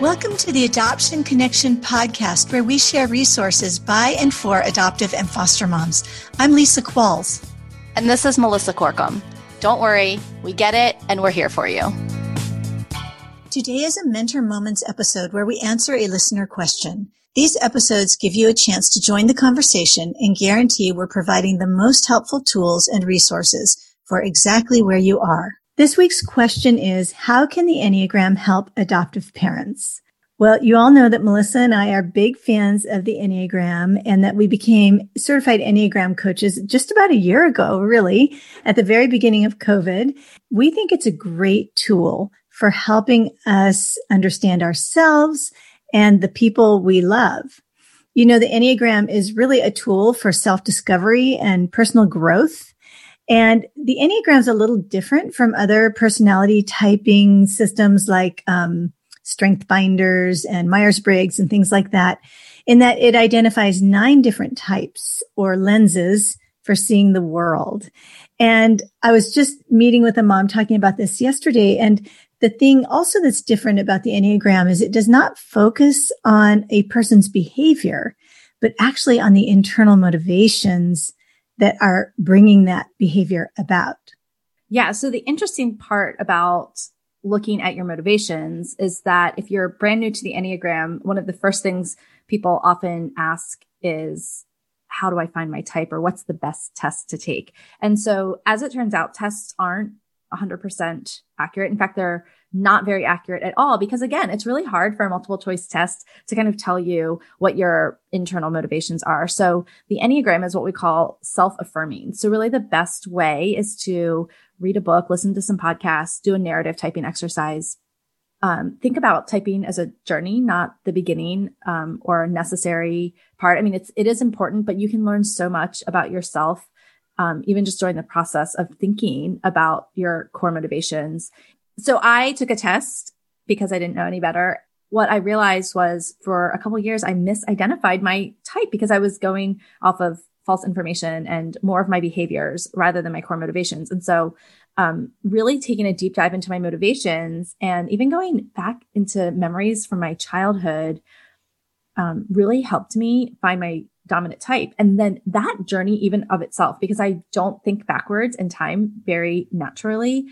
Welcome to the Adoption Connection podcast, where we share resources by and for adoptive and foster moms. I'm Lisa Qualls. And this is Melissa Corkum. Don't worry, we get it, and we're here for you. Today is a Mentor Moments episode where we answer a listener question. These episodes give you a chance to join the conversation and guarantee we're providing the most helpful tools and resources for exactly where you are. This week's question is, how can the Enneagram help adoptive parents? Well, you all know that Melissa and I are big fans of the Enneagram and that we became certified Enneagram coaches just about a year ago, really, at the very beginning of COVID. We think it's a great tool for helping us understand ourselves and the people we love. You know, the Enneagram is really a tool for self discovery and personal growth. And the Enneagram is a little different from other personality typing systems like um, StrengthsFinders and Myers Briggs and things like that, in that it identifies nine different types or lenses for seeing the world. And I was just meeting with a mom talking about this yesterday. And the thing also that's different about the Enneagram is it does not focus on a person's behavior, but actually on the internal motivations that are bringing that behavior about. Yeah. So the interesting part about looking at your motivations is that if you're brand new to the Enneagram, one of the first things people often ask is, how do I find my type or what's the best test to take? And so as it turns out, tests aren't 100% accurate. In fact, they're not very accurate at all because again, it's really hard for a multiple choice test to kind of tell you what your internal motivations are. So the Enneagram is what we call self affirming. So really the best way is to read a book, listen to some podcasts, do a narrative typing exercise. Um, think about typing as a journey, not the beginning um, or necessary part. I mean, it's it is important, but you can learn so much about yourself um, even just during the process of thinking about your core motivations. So I took a test because I didn't know any better. What I realized was for a couple years, I misidentified my type because I was going off of false information and more of my behaviors rather than my core motivations. And so, um, really taking a deep dive into my motivations and even going back into memories from my childhood um, really helped me find my dominant type. And then that journey, even of itself, because I don't think backwards in time very naturally,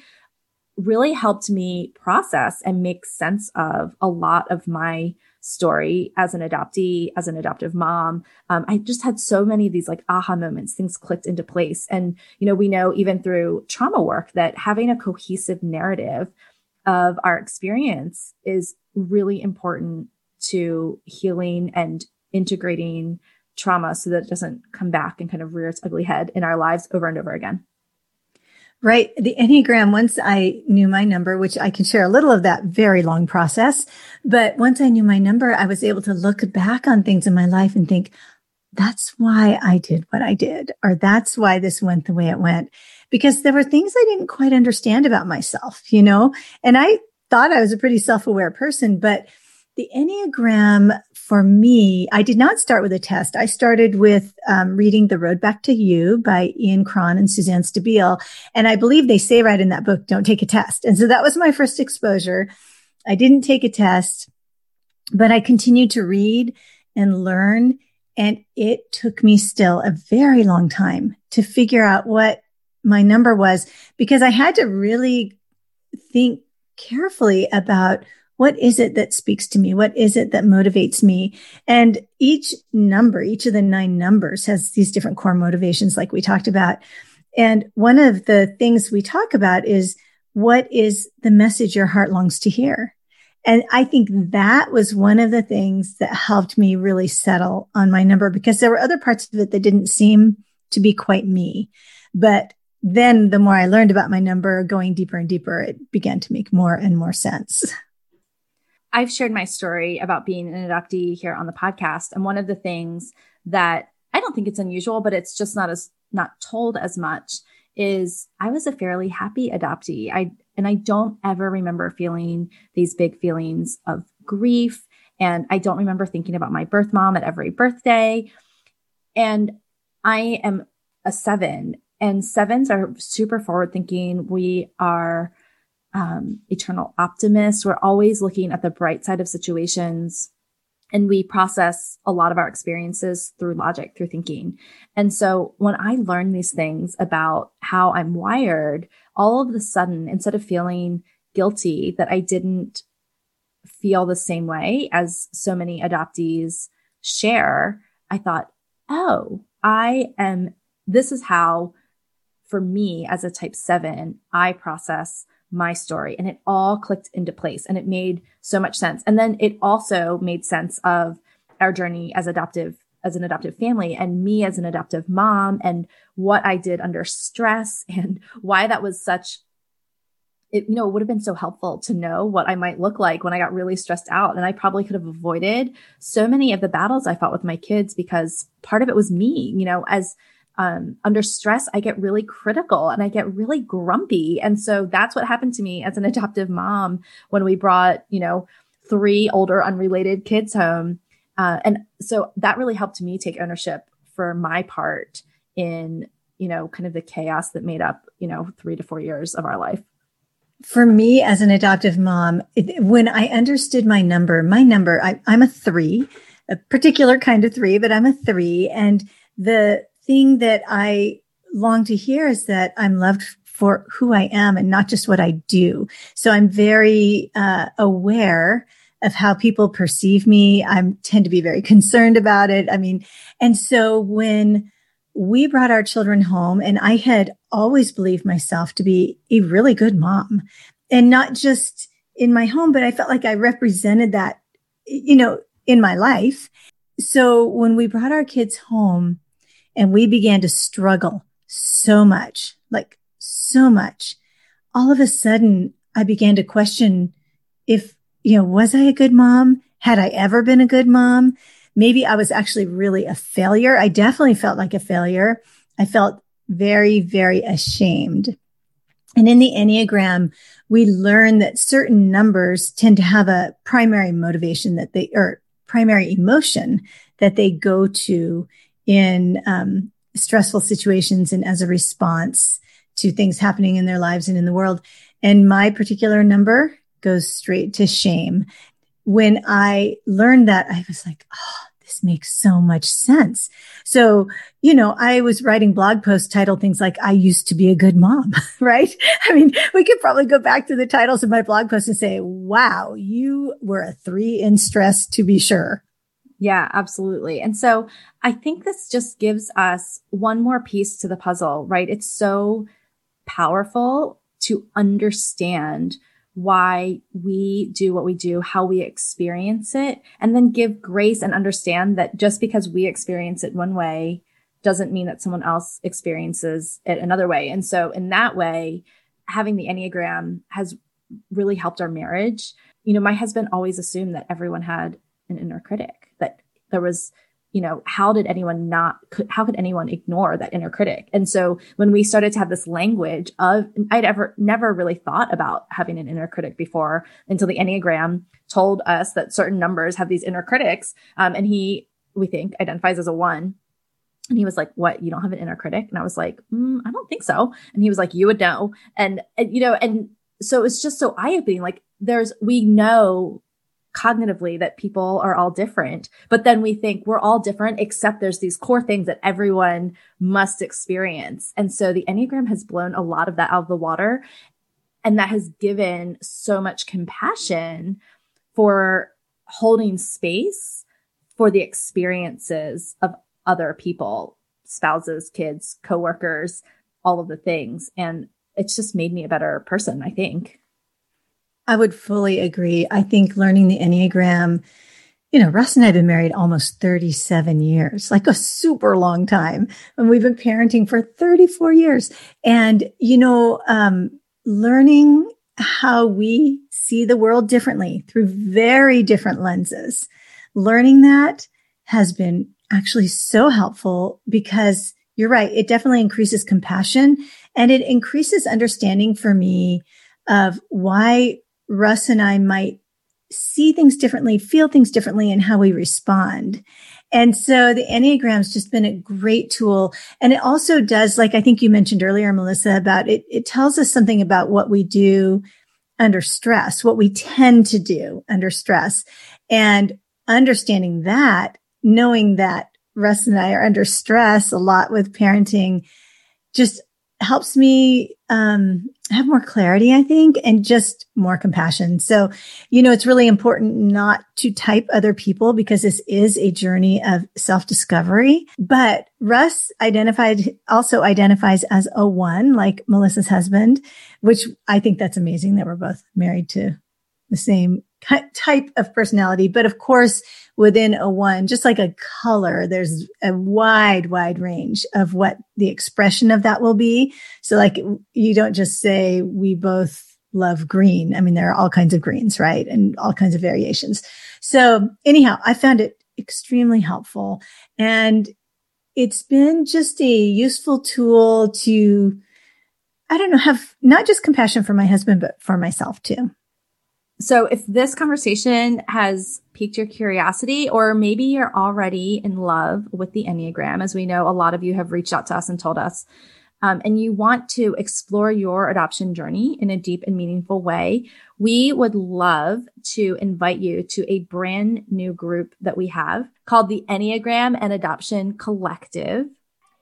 really helped me process and make sense of a lot of my story as an adoptee, as an adoptive mom. Um, I just had so many of these like aha moments, things clicked into place. And, you know, we know even through trauma work that having a cohesive narrative of our experience is really important to healing and integrating trauma so that it doesn't come back and kind of rear its ugly head in our lives over and over again. Right. The Enneagram, once I knew my number, which I can share a little of that very long process, but once I knew my number, I was able to look back on things in my life and think, that's why I did what I did, or that's why this went the way it went. Because there were things I didn't quite understand about myself, you know, and I thought I was a pretty self-aware person, but the Enneagram for me, I did not start with a test. I started with um, reading The Road Back to You by Ian Cron and Suzanne Stabile. And I believe they say right in that book, don't take a test. And so that was my first exposure. I didn't take a test, but I continued to read and learn. And it took me still a very long time to figure out what my number was because I had to really think carefully about what is it that speaks to me? What is it that motivates me? And each number, each of the nine numbers has these different core motivations, like we talked about. And one of the things we talk about is what is the message your heart longs to hear? And I think that was one of the things that helped me really settle on my number because there were other parts of it that didn't seem to be quite me. But then the more I learned about my number, going deeper and deeper, it began to make more and more sense. I've shared my story about being an adoptee here on the podcast. And one of the things that I don't think it's unusual, but it's just not as not told as much is I was a fairly happy adoptee. I and I don't ever remember feeling these big feelings of grief. And I don't remember thinking about my birth mom at every birthday. And I am a seven, and sevens are super forward thinking. We are um, eternal optimists. We're always looking at the bright side of situations and we process a lot of our experiences through logic, through thinking. And so when I learn these things about how I'm wired, all of a sudden, instead of feeling guilty that I didn't feel the same way as so many adoptees share, I thought, oh, I am, this is how for me as a type seven, I process my story and it all clicked into place and it made so much sense. And then it also made sense of our journey as adoptive, as an adoptive family and me as an adoptive mom and what I did under stress and why that was such it, you know, it would have been so helpful to know what I might look like when I got really stressed out. And I probably could have avoided so many of the battles I fought with my kids because part of it was me, you know, as um, under stress, I get really critical and I get really grumpy. And so that's what happened to me as an adoptive mom when we brought, you know, three older unrelated kids home. Uh, and so that really helped me take ownership for my part in, you know, kind of the chaos that made up, you know, three to four years of our life. For me as an adoptive mom, it, when I understood my number, my number, I, I'm a three, a particular kind of three, but I'm a three. And the thing that I long to hear is that I'm loved for who I am and not just what I do. So I'm very uh, aware of how people perceive me. I tend to be very concerned about it. I mean, and so when we brought our children home and I had always believed myself to be a really good mom and not just in my home, but I felt like I represented that, you know, in my life. So when we brought our kids home, and we began to struggle so much, like so much. All of a sudden, I began to question if, you know, was I a good mom? Had I ever been a good mom? Maybe I was actually really a failure. I definitely felt like a failure. I felt very, very ashamed. And in the Enneagram, we learn that certain numbers tend to have a primary motivation that they, or primary emotion that they go to in um, stressful situations and as a response to things happening in their lives and in the world. And my particular number goes straight to shame. When I learned that, I was like, oh, this makes so much sense. So, you know, I was writing blog posts titled things like, I used to be a good mom, right? I mean, we could probably go back to the titles of my blog posts and say, wow, you were a three in stress to be sure. Yeah, absolutely. And so I think this just gives us one more piece to the puzzle, right? It's so powerful to understand why we do what we do, how we experience it, and then give grace and understand that just because we experience it one way doesn't mean that someone else experiences it another way. And so in that way, having the Enneagram has really helped our marriage. You know, my husband always assumed that everyone had an inner critic that there was you know how did anyone not how could anyone ignore that inner critic and so when we started to have this language of i'd ever never really thought about having an inner critic before until the enneagram told us that certain numbers have these inner critics um, and he we think identifies as a one and he was like, what, you don't have an inner critic? And I was like, mm, I don't think so. And he was like, you would know. And, and you know, and so it's just so eye opening. Like there's, we know cognitively that people are all different. But then we think we're all different, except there's these core things that everyone must experience. And so the Enneagram has blown a lot of that out of the water. And that has given so much compassion for holding space for the experiences of other people, spouses, kids, coworkers, all of the things. And it's just made me a better person, I think. I would fully agree. I think learning the Enneagram, you know, Russ and I have been married almost 37 years, like a super long time. And we've been parenting for 34 years. And, you know, um, learning how we see the world differently through very different lenses, learning that has been actually so helpful because you're right. It definitely increases compassion and it increases understanding for me of why Russ and I might see things differently, feel things differently, and how we respond. And so the Enneagram's just been a great tool. And it also does, like I think you mentioned earlier, Melissa, about it, it tells us something about what we do under stress, what we tend to do under stress and understanding that, knowing that Russ and I are under stress a lot with parenting just helps me um, have more clarity, I think, and just more compassion. So, you know, it's really important not to type other people because this is a journey of self discovery. But Russ identified, also identifies as a one, like Melissa's husband, which I think that's amazing that we're both married to the same type of personality. But of course, within a one, just like a color, there's a wide, wide range of what the expression of that will be. So like you don't just say we both love green. I mean, there are all kinds of greens, right? And all kinds of variations. So anyhow, I found it extremely helpful and it's been just a useful tool to, I don't know, have not just compassion for my husband, but for myself too. So if this conversation has piqued your curiosity, or maybe you're already in love with the Enneagram, as we know a lot of you have reached out to us and told us, um, and you want to explore your adoption journey in a deep and meaningful way, we would love to invite you to a brand new group that we have called the Enneagram and Adoption Collective.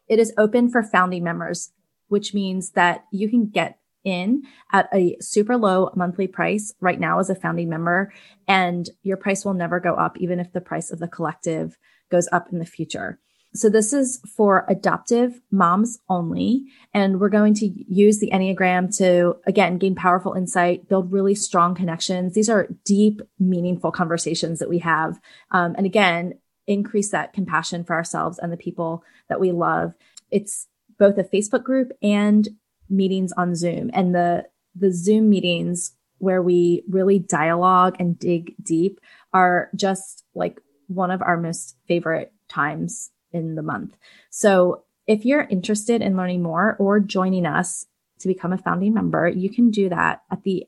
It is open for founding members, which means that you can get in at a super low monthly price right now as a founding member. And your price will never go up, even if the price of the collective goes up in the future. So this is for adoptive moms only. And we're going to use the Enneagram to, again, gain powerful insight, build really strong connections. These are deep, meaningful conversations that we have. Um, and again, increase that compassion for ourselves and the people that we love. It's both a Facebook group and meetings on Zoom and the the Zoom meetings where we really dialogue and dig deep are just like one of our most favorite times in the month. So if you're interested in learning more or joining us to become a founding member, you can do that at the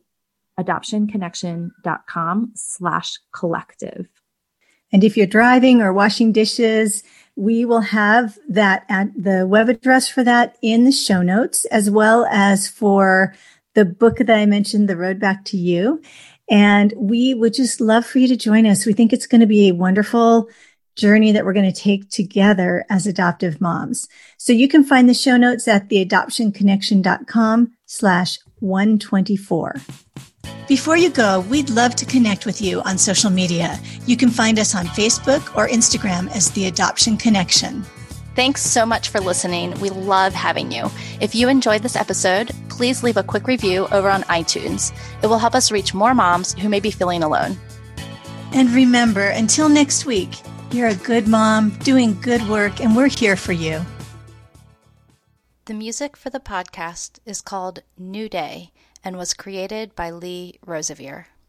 adoptionconnection.com slash collective. And if you're driving or washing dishes, we will have that at the web address for that in the show notes, as well as for the book that I mentioned, The Road Back to You. And we would just love for you to join us. We think it's going to be a wonderful journey that we're going to take together as adoptive moms. So you can find the show notes at theadoptionconnection.com slash 124. Before you go, we'd love to connect with you on social media. You can find us on Facebook or Instagram as The Adoption Connection. Thanks so much for listening. We love having you. If you enjoyed this episode, please leave a quick review over on iTunes. It will help us reach more moms who may be feeling alone. And remember, until next week, you're a good mom doing good work, and we're here for you. The music for the podcast is called New Day and was created by Lee Rosevere.